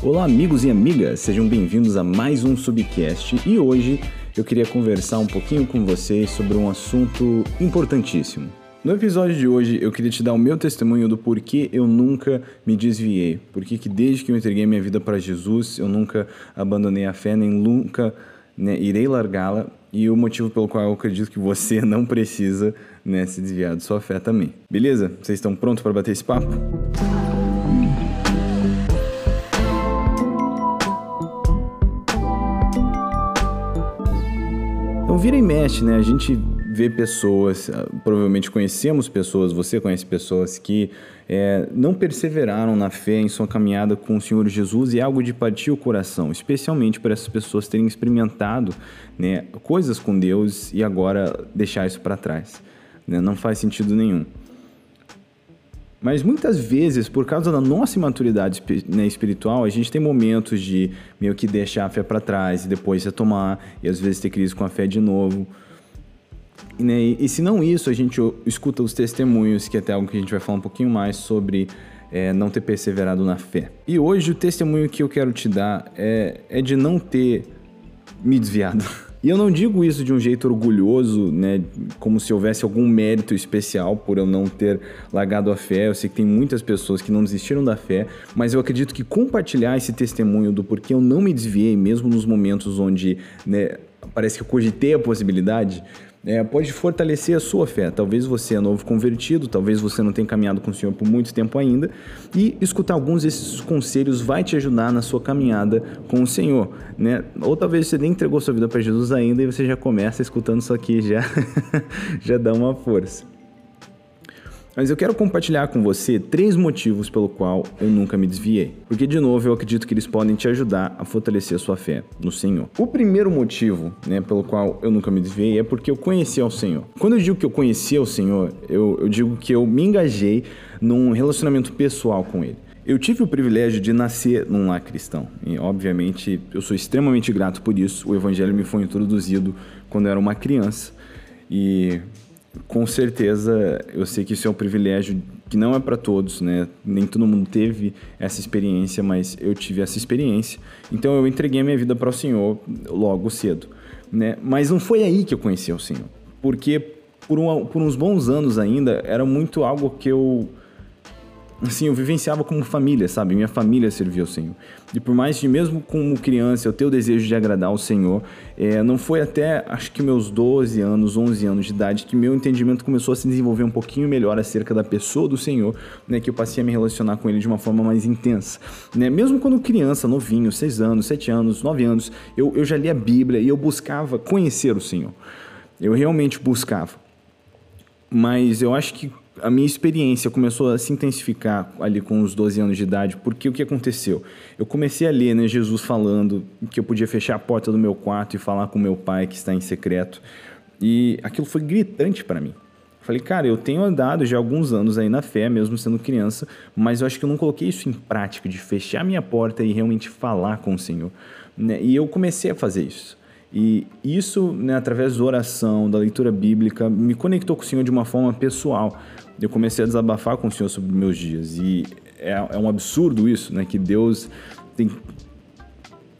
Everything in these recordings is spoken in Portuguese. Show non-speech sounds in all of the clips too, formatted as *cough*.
Olá, amigos e amigas, sejam bem-vindos a mais um Subcast e hoje eu queria conversar um pouquinho com vocês sobre um assunto importantíssimo. No episódio de hoje eu queria te dar o meu testemunho do porquê eu nunca me desviei, porquê que desde que eu entreguei minha vida para Jesus eu nunca abandonei a fé, nem nunca né, irei largá-la e o motivo pelo qual eu acredito que você *laughs* não precisa né, se desviar de sua fé também. Beleza? Vocês estão prontos para bater esse papo? Então vira e mexe, né? A gente vê pessoas, ah, provavelmente conhecemos pessoas, você conhece pessoas que é, não perseveraram na fé em sua caminhada com o Senhor Jesus e é algo de partir o coração, especialmente para essas pessoas terem experimentado né, coisas com Deus e agora deixar isso para trás. Né? Não faz sentido nenhum. Mas muitas vezes, por causa da nossa imaturidade né, espiritual, a gente tem momentos de meio que deixar a fé para trás e depois retomar, e às vezes ter crise com a fé de novo. E, né, e, se não isso, a gente escuta os testemunhos, que é até algo que a gente vai falar um pouquinho mais sobre é, não ter perseverado na fé. E hoje o testemunho que eu quero te dar é, é de não ter me desviado. *laughs* E eu não digo isso de um jeito orgulhoso, né, como se houvesse algum mérito especial por eu não ter largado a fé. Eu sei que tem muitas pessoas que não desistiram da fé, mas eu acredito que compartilhar esse testemunho do porquê eu não me desviei, mesmo nos momentos onde né, parece que eu cogitei a possibilidade, é, pode fortalecer a sua fé. Talvez você é novo convertido, talvez você não tenha caminhado com o Senhor por muito tempo ainda, e escutar alguns desses conselhos vai te ajudar na sua caminhada com o Senhor, né? Ou talvez você nem entregou sua vida para Jesus ainda e você já começa escutando isso aqui já *laughs* já dá uma força. Mas eu quero compartilhar com você três motivos pelo qual eu nunca me desviei. Porque, de novo, eu acredito que eles podem te ajudar a fortalecer a sua fé no Senhor. O primeiro motivo, né, pelo qual eu nunca me desviei é porque eu conheci ao Senhor. Quando eu digo que eu conheci ao Senhor, eu, eu digo que eu me engajei num relacionamento pessoal com Ele. Eu tive o privilégio de nascer num lar cristão e, obviamente, eu sou extremamente grato por isso. O Evangelho me foi introduzido quando eu era uma criança e com certeza eu sei que isso é um privilégio que não é para todos, né? Nem todo mundo teve essa experiência, mas eu tive essa experiência. Então eu entreguei a minha vida para o Senhor logo cedo, né? Mas não foi aí que eu conheci o Senhor, porque por, um, por uns bons anos ainda era muito algo que eu assim, eu vivenciava como família, sabe? Minha família servia ao Senhor. E por mais que mesmo como criança eu tenha o desejo de agradar ao Senhor, é, não foi até acho que meus 12 anos, 11 anos de idade que meu entendimento começou a se desenvolver um pouquinho melhor acerca da pessoa do Senhor, né? Que eu passei a me relacionar com Ele de uma forma mais intensa, né? Mesmo quando criança, novinho, 6 anos, 7 anos, 9 anos, eu, eu já lia a Bíblia e eu buscava conhecer o Senhor. Eu realmente buscava. Mas eu acho que a minha experiência começou a se intensificar ali com os 12 anos de idade, porque o que aconteceu? Eu comecei a ler né, Jesus falando que eu podia fechar a porta do meu quarto e falar com meu pai que está em secreto, e aquilo foi gritante para mim. Falei, cara, eu tenho andado já alguns anos aí na fé, mesmo sendo criança, mas eu acho que eu não coloquei isso em prática, de fechar minha porta e realmente falar com o Senhor. Né? E eu comecei a fazer isso. E isso, né, através da oração, da leitura bíblica, me conectou com o Senhor de uma forma pessoal eu comecei a desabafar com o Senhor sobre meus dias. E é, é um absurdo isso, né? Que Deus tem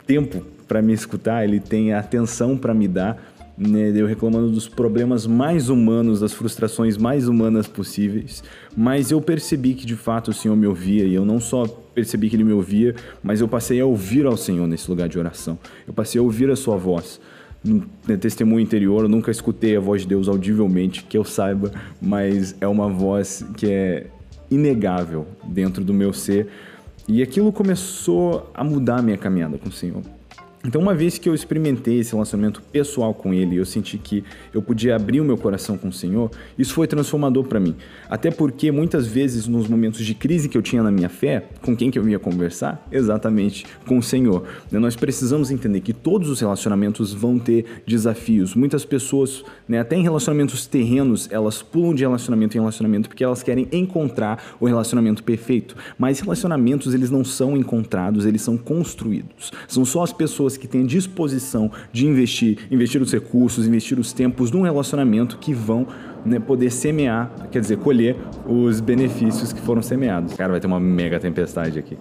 tempo para me escutar, Ele tem atenção para me dar. Né? Eu reclamando dos problemas mais humanos, das frustrações mais humanas possíveis. Mas eu percebi que de fato o Senhor me ouvia. E eu não só percebi que Ele me ouvia, mas eu passei a ouvir ao Senhor nesse lugar de oração. Eu passei a ouvir a Sua voz no testemunho interior, eu nunca escutei a voz de Deus audivelmente, que eu saiba, mas é uma voz que é inegável dentro do meu ser. E aquilo começou a mudar a minha caminhada com o Senhor. Então, uma vez que eu experimentei esse relacionamento pessoal com Ele, eu senti que eu podia abrir o meu coração com o Senhor, isso foi transformador para mim. Até porque muitas vezes, nos momentos de crise que eu tinha na minha fé, com quem que eu ia conversar? Exatamente com o Senhor. Né, nós precisamos entender que todos os relacionamentos vão ter desafios. Muitas pessoas, né, até em relacionamentos terrenos, elas pulam de relacionamento em relacionamento porque elas querem encontrar o relacionamento perfeito. Mas relacionamentos, eles não são encontrados, eles são construídos. São só as pessoas pessoas que têm disposição de investir, investir os recursos, investir os tempos num relacionamento que vão né, poder semear, quer dizer, colher os benefícios que foram semeados. Cara, vai ter uma mega tempestade aqui.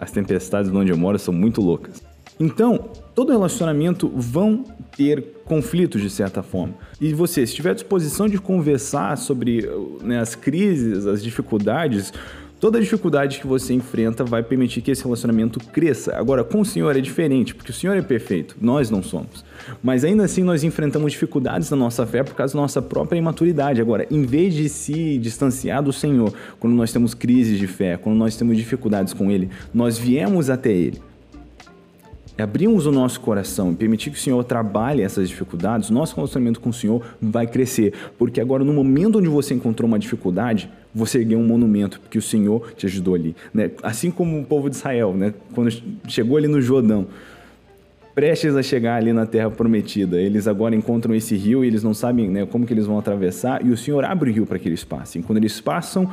as tempestades onde eu moro são muito loucas. Então, todo relacionamento vão ter conflitos de certa forma. E você, se tiver disposição de conversar sobre né, as crises, as dificuldades, Toda dificuldade que você enfrenta vai permitir que esse relacionamento cresça. Agora, com o Senhor é diferente, porque o Senhor é perfeito, nós não somos. Mas ainda assim, nós enfrentamos dificuldades na nossa fé por causa da nossa própria imaturidade. Agora, em vez de se distanciar do Senhor, quando nós temos crises de fé, quando nós temos dificuldades com Ele, nós viemos até Ele abrirmos o nosso coração e permitir que o Senhor trabalhe essas dificuldades, nosso relacionamento com o Senhor vai crescer. Porque agora, no momento onde você encontrou uma dificuldade, você ergueu um monumento, porque o Senhor te ajudou ali. Né? Assim como o povo de Israel, né? quando chegou ali no Jordão, prestes a chegar ali na Terra Prometida, eles agora encontram esse rio e eles não sabem né, como que eles vão atravessar, e o Senhor abre o rio para que eles passem. Quando eles passam,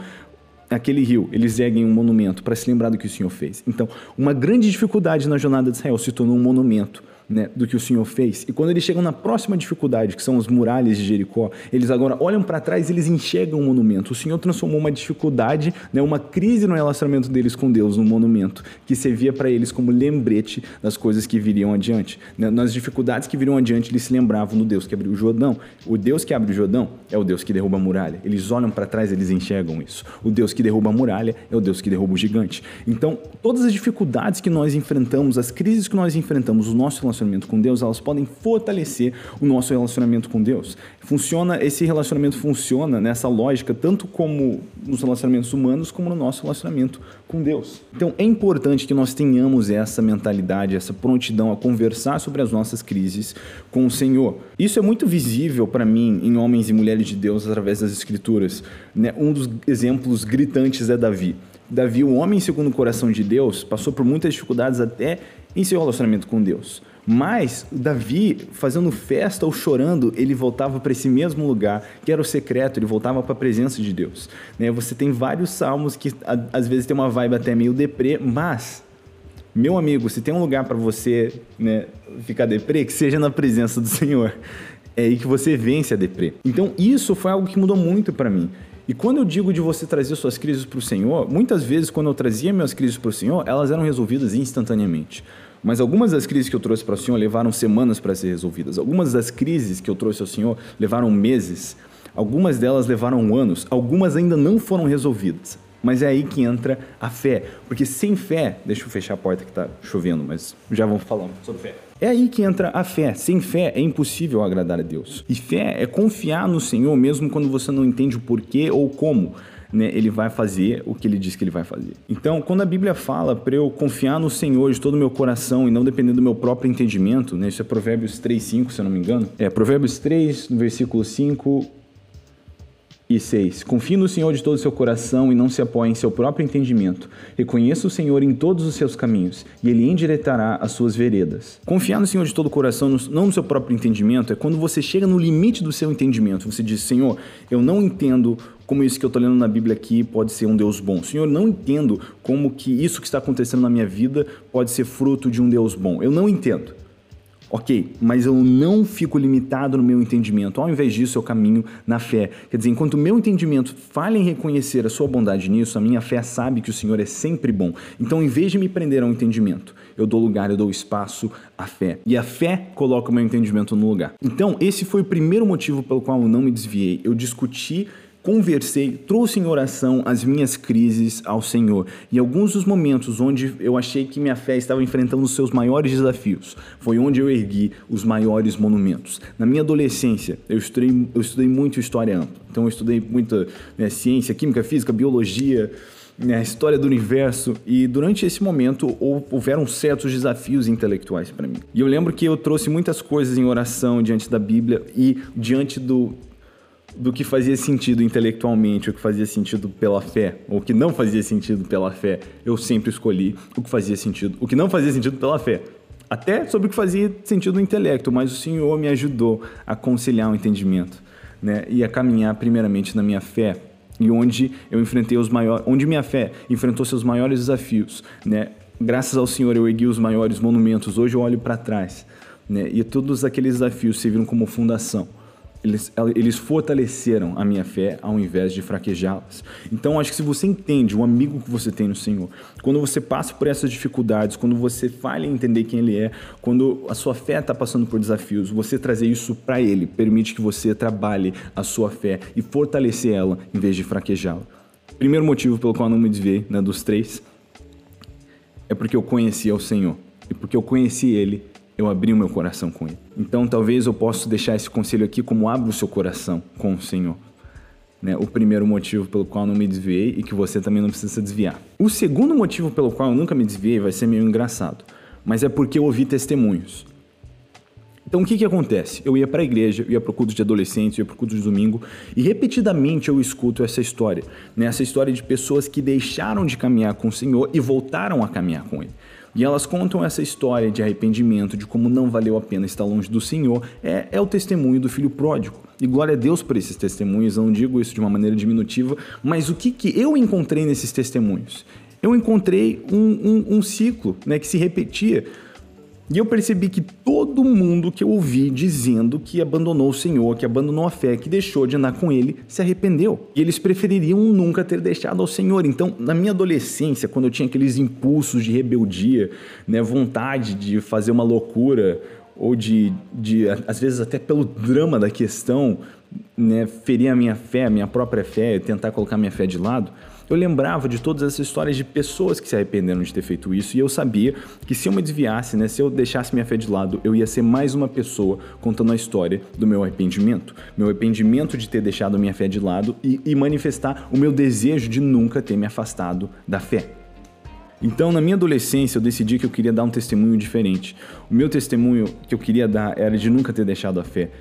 aquele rio, eles erguem um monumento para se lembrar do que o Senhor fez. Então, uma grande dificuldade na jornada de Israel se tornou um monumento né, do que o Senhor fez. E quando eles chegam na próxima dificuldade, que são as muralhas de Jericó, eles agora olham para trás e eles enxergam um monumento. O Senhor transformou uma dificuldade, né, uma crise no relacionamento deles com Deus, num monumento que servia para eles como lembrete das coisas que viriam adiante. Né, nas dificuldades que viriam adiante, eles se lembravam do Deus que abriu o Jordão. O Deus que abre o Jordão é o Deus que derruba a muralha. Eles olham para trás, eles enxergam isso. O Deus que derruba a muralha é o Deus que derruba o gigante. Então, todas as dificuldades que nós enfrentamos, as crises que nós enfrentamos, o nosso relacionamento relacionamento com Deus, elas podem fortalecer o nosso relacionamento com Deus. Funciona, esse relacionamento funciona nessa lógica tanto como nos relacionamentos humanos como no nosso relacionamento com Deus. Então é importante que nós tenhamos essa mentalidade, essa prontidão a conversar sobre as nossas crises com o Senhor. Isso é muito visível para mim em homens e mulheres de Deus através das Escrituras. Né? Um dos exemplos gritantes é Davi. Davi, o homem segundo o coração de Deus, passou por muitas dificuldades até em seu relacionamento com Deus. Mas Davi, fazendo festa ou chorando, ele voltava para esse mesmo lugar, que era o secreto, ele voltava para a presença de Deus. Né? Você tem vários salmos que às vezes tem uma vibe até meio deprê, mas, meu amigo, se tem um lugar para você né, ficar deprê, que seja na presença do Senhor. É aí que você vence a deprê. Então, isso foi algo que mudou muito para mim. E quando eu digo de você trazer suas crises para o Senhor, muitas vezes quando eu trazia minhas crises para o Senhor, elas eram resolvidas instantaneamente. Mas algumas das crises que eu trouxe para o Senhor levaram semanas para ser resolvidas. Algumas das crises que eu trouxe ao Senhor levaram meses. Algumas delas levaram anos. Algumas ainda não foram resolvidas. Mas é aí que entra a fé. Porque sem fé. Deixa eu fechar a porta que está chovendo, mas já vamos falar sobre fé. É aí que entra a fé. Sem fé é impossível agradar a Deus. E fé é confiar no Senhor mesmo quando você não entende o porquê ou como né, ele vai fazer o que ele diz que ele vai fazer. Então, quando a Bíblia fala para eu confiar no Senhor de todo o meu coração e não depender do meu próprio entendimento, né, isso é Provérbios 3, 5, se eu não me engano. É, Provérbios 3, no versículo 5 e 6. Confie no Senhor de todo o seu coração e não se apoie em seu próprio entendimento. Reconheça o Senhor em todos os seus caminhos e ele endireitará as suas veredas. Confiar no Senhor de todo o coração, não no seu próprio entendimento, é quando você chega no limite do seu entendimento. Você diz: Senhor, eu não entendo como isso que eu estou lendo na Bíblia aqui pode ser um Deus bom. Senhor, não entendo como que isso que está acontecendo na minha vida pode ser fruto de um Deus bom. Eu não entendo. Ok, mas eu não fico limitado no meu entendimento. Ao invés disso, eu caminho na fé. Quer dizer, enquanto o meu entendimento falha em reconhecer a sua bondade nisso, a minha fé sabe que o Senhor é sempre bom. Então, em vez de me prender ao entendimento, eu dou lugar, eu dou espaço à fé. E a fé coloca o meu entendimento no lugar. Então, esse foi o primeiro motivo pelo qual eu não me desviei. Eu discuti conversei, trouxe em oração as minhas crises ao Senhor. E alguns dos momentos onde eu achei que minha fé estava enfrentando os seus maiores desafios, foi onde eu ergui os maiores monumentos. Na minha adolescência, eu estudei, eu estudei muito história ampla. Então eu estudei muita né, ciência, química, física, biologia, né, história do universo e durante esse momento houveram certos desafios intelectuais para mim. E eu lembro que eu trouxe muitas coisas em oração diante da Bíblia e diante do do que fazia sentido intelectualmente, o que fazia sentido pela fé, ou o que não fazia sentido pela fé, eu sempre escolhi o que fazia sentido, o que não fazia sentido pela fé. Até sobre o que fazia sentido no intelecto, mas o Senhor me ajudou a conciliar o entendimento, né? E a caminhar primeiramente na minha fé, e onde eu enfrentei os maiores, onde minha fé enfrentou seus maiores desafios, né? Graças ao Senhor eu ergui os maiores monumentos. Hoje eu olho para trás, né? E todos aqueles desafios serviram como fundação eles, eles fortaleceram a minha fé ao invés de fraquejá-las. Então, acho que se você entende o amigo que você tem no Senhor, quando você passa por essas dificuldades, quando você falha em entender quem Ele é, quando a sua fé está passando por desafios, você trazer isso para Ele permite que você trabalhe a sua fé e fortalecer ela em vez de fraquejá-la. Primeiro motivo pelo qual eu não me desviei né, dos três é porque eu conhecia o Senhor. E porque eu conheci Ele, eu abri o meu coração com Ele. Então, talvez eu possa deixar esse conselho aqui como abra o seu coração com o Senhor. Né, o primeiro motivo pelo qual eu não me desviei e que você também não precisa desviar. O segundo motivo pelo qual eu nunca me desviei vai ser meio engraçado, mas é porque eu ouvi testemunhos. Então o que que acontece? Eu ia para a igreja, eu ia para o culto de adolescentes, eu ia para o culto de domingo e repetidamente eu escuto essa história, né? essa história de pessoas que deixaram de caminhar com o Senhor e voltaram a caminhar com Ele. E elas contam essa história de arrependimento, de como não valeu a pena estar longe do Senhor, é, é o testemunho do filho pródigo. E glória a Deus por esses testemunhos, eu não digo isso de uma maneira diminutiva, mas o que, que eu encontrei nesses testemunhos? Eu encontrei um, um, um ciclo né, que se repetia. E eu percebi que todo mundo que eu ouvi dizendo que abandonou o Senhor, que abandonou a fé, que deixou de andar com Ele, se arrependeu. E eles prefeririam nunca ter deixado ao Senhor. Então, na minha adolescência, quando eu tinha aqueles impulsos de rebeldia, né, vontade de fazer uma loucura, ou de, de às vezes até pelo drama da questão, né, ferir a minha fé, a minha própria fé, tentar colocar minha fé de lado, eu lembrava de todas essas histórias de pessoas que se arrependeram de ter feito isso e eu sabia que se eu me desviasse, né, se eu deixasse minha fé de lado, eu ia ser mais uma pessoa contando a história do meu arrependimento. Meu arrependimento de ter deixado minha fé de lado e, e manifestar o meu desejo de nunca ter me afastado da fé. Então, na minha adolescência, eu decidi que eu queria dar um testemunho diferente. O meu testemunho que eu queria dar era de nunca ter deixado a fé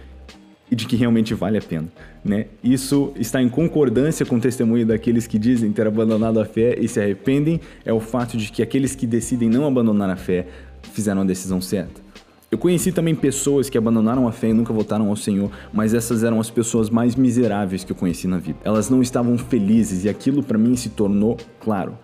e de que realmente vale a pena, né? Isso está em concordância com o testemunho daqueles que dizem ter abandonado a fé e se arrependem, é o fato de que aqueles que decidem não abandonar a fé fizeram a decisão certa. Eu conheci também pessoas que abandonaram a fé e nunca voltaram ao Senhor, mas essas eram as pessoas mais miseráveis que eu conheci na vida. Elas não estavam felizes e aquilo para mim se tornou claro.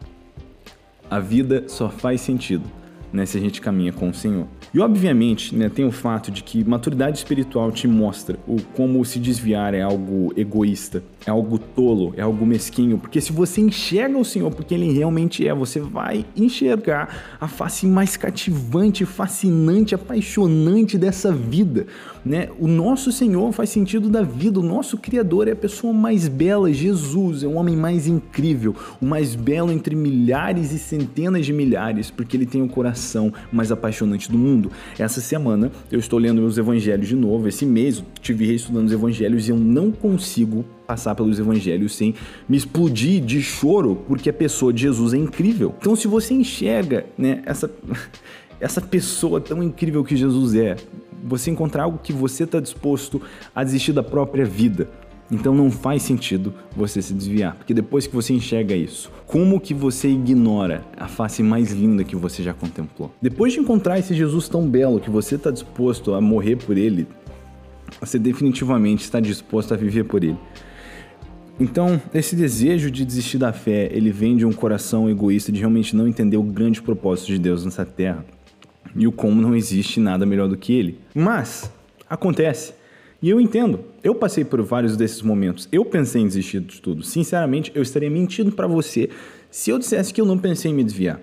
A vida só faz sentido né, se a gente caminha com o Senhor. E obviamente, né, tem o fato de que maturidade espiritual te mostra o como se desviar é algo egoísta, é algo tolo, é algo mesquinho, porque se você enxerga o Senhor porque ele realmente é, você vai enxergar a face mais cativante, fascinante, apaixonante dessa vida, né? O nosso Senhor faz sentido da vida, o nosso criador é a pessoa mais bela, Jesus é o homem mais incrível, o mais belo entre milhares e centenas de milhares, porque ele tem o coração mais apaixonante do mundo. Essa semana eu estou lendo os evangelhos de novo. Esse mês eu tive reestudando os evangelhos e eu não consigo passar pelos evangelhos sem me explodir de choro, porque a pessoa de Jesus é incrível. Então, se você enxerga, né, essa *laughs* essa pessoa tão incrível que Jesus é, você encontrar algo que você está disposto a desistir da própria vida, então não faz sentido você se desviar, porque depois que você enxerga isso, como que você ignora a face mais linda que você já contemplou? Depois de encontrar esse Jesus tão belo que você está disposto a morrer por ele, você definitivamente está disposto a viver por ele. Então, esse desejo de desistir da fé, ele vem de um coração egoísta de realmente não entender o grande propósito de Deus nessa terra e o como não existe nada melhor do que ele. Mas acontece e eu entendo. Eu passei por vários desses momentos. Eu pensei em desistir de tudo. Sinceramente, eu estaria mentindo para você se eu dissesse que eu não pensei em me desviar.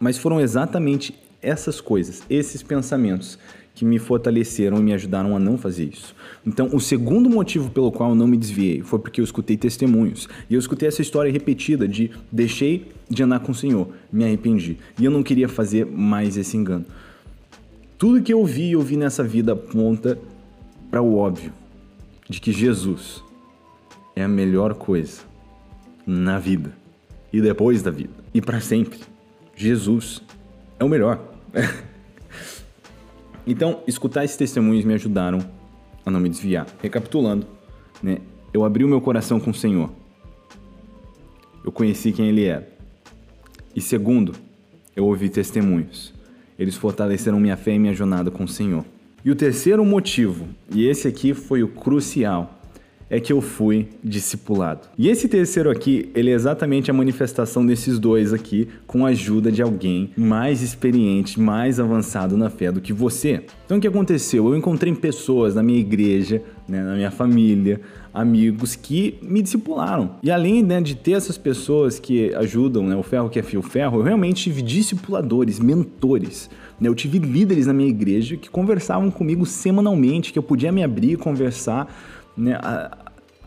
Mas foram exatamente essas coisas, esses pensamentos que me fortaleceram e me ajudaram a não fazer isso. Então, o segundo motivo pelo qual eu não me desviei foi porque eu escutei testemunhos. E eu escutei essa história repetida de deixei de andar com o Senhor, me arrependi. E eu não queria fazer mais esse engano. Tudo que eu vi, eu vi nessa vida aponta para o óbvio de que Jesus é a melhor coisa na vida e depois da vida e para sempre. Jesus é o melhor. *laughs* então, escutar esses testemunhos me ajudaram a não me desviar. Recapitulando, né? Eu abri o meu coração com o Senhor. Eu conheci quem Ele era. E segundo, eu ouvi testemunhos. Eles fortaleceram minha fé e minha jornada com o Senhor. E o terceiro motivo, e esse aqui foi o crucial, é que eu fui discipulado. E esse terceiro aqui, ele é exatamente a manifestação desses dois aqui, com a ajuda de alguém mais experiente, mais avançado na fé do que você. Então o que aconteceu? Eu encontrei pessoas na minha igreja né, na minha família, amigos que me discipularam. E além né, de ter essas pessoas que ajudam, né, o ferro que é fio ferro, eu realmente tive discipuladores, mentores. Né, eu tive líderes na minha igreja que conversavam comigo semanalmente, que eu podia me abrir e conversar. Né, a,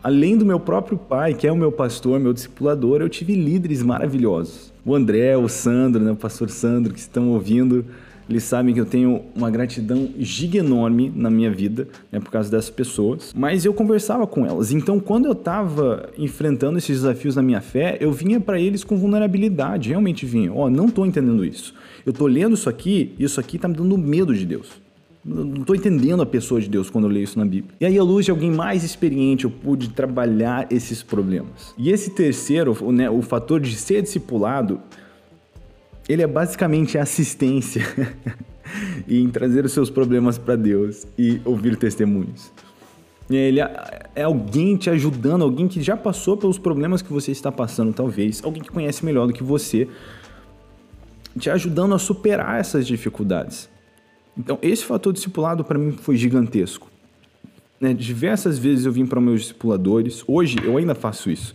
além do meu próprio pai, que é o meu pastor, meu discipulador, eu tive líderes maravilhosos. O André, o Sandro, né, o pastor Sandro, que estão ouvindo, eles sabem que eu tenho uma gratidão giga enorme na minha vida, né, por causa dessas pessoas. Mas eu conversava com elas. Então, quando eu estava enfrentando esses desafios na minha fé, eu vinha para eles com vulnerabilidade. Realmente vinha. Ó, oh, não estou entendendo isso. Eu estou lendo isso aqui isso aqui está me dando medo de Deus. Não estou entendendo a pessoa de Deus quando eu leio isso na Bíblia. E aí, à luz de alguém mais experiente, eu pude trabalhar esses problemas. E esse terceiro, né, o fator de ser discipulado, ele é basicamente assistência *laughs* em trazer os seus problemas para Deus e ouvir testemunhos. Ele é alguém te ajudando, alguém que já passou pelos problemas que você está passando, talvez, alguém que conhece melhor do que você, te ajudando a superar essas dificuldades. Então, esse fator discipulado para mim foi gigantesco. Né? Diversas vezes eu vim para meus discipuladores, hoje eu ainda faço isso.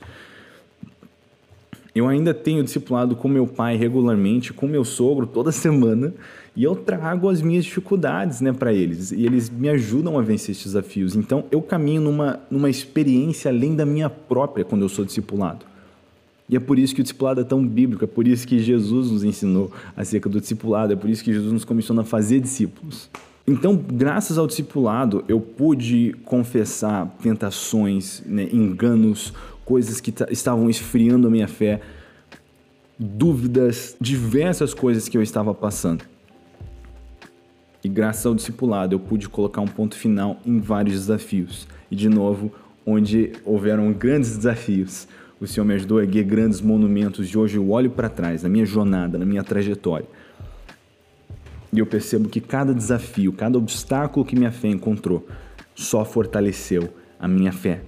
Eu ainda tenho discipulado com meu pai regularmente, com meu sogro toda *laughs* semana, e eu trago as minhas dificuldades né, para eles, e eles me ajudam a vencer esses desafios. Então eu caminho numa, numa experiência além da minha própria quando eu sou discipulado. E é por isso que o discipulado é tão bíblico, é por isso que Jesus nos ensinou acerca do discipulado, é por isso que Jesus nos comissiona a fazer discípulos. Então, graças ao discipulado, eu pude confessar tentações, né, enganos, coisas que estavam esfriando a minha fé, dúvidas, diversas coisas que eu estava passando. E graças ao discipulado eu pude colocar um ponto final em vários desafios. E de novo, onde houveram grandes desafios, o Senhor me ajudou a erguer grandes monumentos e hoje eu olho para trás, na minha jornada, na minha trajetória. E eu percebo que cada desafio, cada obstáculo que minha fé encontrou, só fortaleceu a minha fé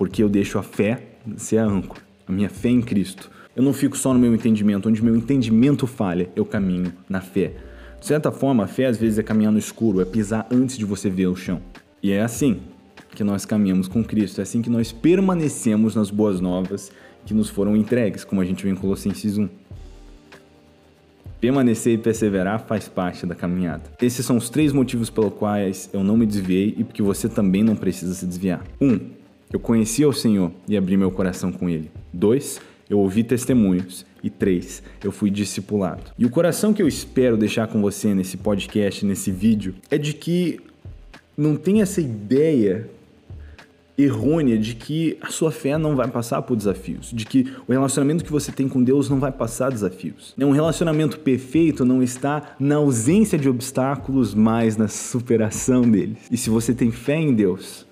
porque eu deixo a fé ser a âncora, a minha fé em Cristo. Eu não fico só no meu entendimento, onde meu entendimento falha, eu caminho na fé. De certa forma, a fé às vezes é caminhar no escuro, é pisar antes de você ver o chão. E é assim que nós caminhamos com Cristo, é assim que nós permanecemos nas boas novas que nos foram entregues, como a gente vê em Colossenses 1. Permanecer e perseverar faz parte da caminhada. Esses são os três motivos pelos quais eu não me desviei e porque você também não precisa se desviar. 1. Um, eu conheci o Senhor e abri meu coração com Ele. Dois, eu ouvi testemunhos. E três, eu fui discipulado. E o coração que eu espero deixar com você nesse podcast, nesse vídeo, é de que não tem essa ideia errônea de que a sua fé não vai passar por desafios, de que o relacionamento que você tem com Deus não vai passar desafios. Um relacionamento perfeito não está na ausência de obstáculos, mas na superação deles. E se você tem fé em Deus,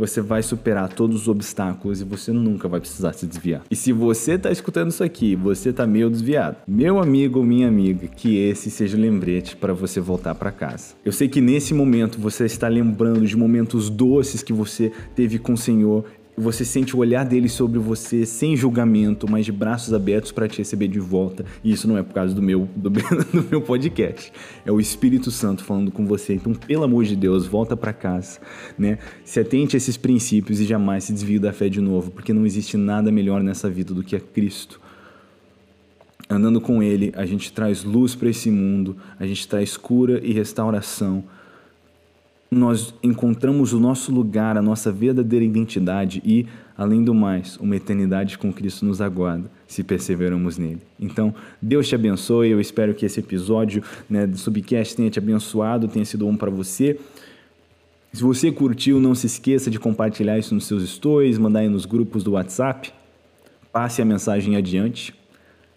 você vai superar todos os obstáculos e você nunca vai precisar se desviar. E se você está escutando isso aqui, você está meio desviado, meu amigo ou minha amiga, que esse seja o lembrete para você voltar para casa. Eu sei que nesse momento você está lembrando de momentos doces que você teve com o Senhor você sente o olhar dele sobre você sem julgamento, mas de braços abertos para te receber de volta. E isso não é por causa do meu, do, *laughs* do, meu podcast. É o Espírito Santo falando com você. Então, pelo amor de Deus, volta para casa, né? Se atente a esses princípios e jamais se desvie da fé de novo, porque não existe nada melhor nessa vida do que a Cristo. Andando com Ele, a gente traz luz para esse mundo, a gente traz cura e restauração nós encontramos o nosso lugar, a nossa verdadeira identidade e, além do mais, uma eternidade com Cristo nos aguarda, se perseveramos nele. Então, Deus te abençoe. Eu espero que esse episódio né, do Subcast tenha te abençoado, tenha sido bom para você. Se você curtiu, não se esqueça de compartilhar isso nos seus stories, mandar aí nos grupos do WhatsApp. Passe a mensagem adiante.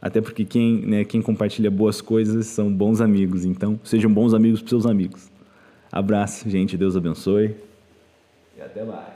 Até porque quem, né, quem compartilha boas coisas são bons amigos. Então, sejam bons amigos para seus amigos. Abraço, gente. Deus abençoe. E até mais.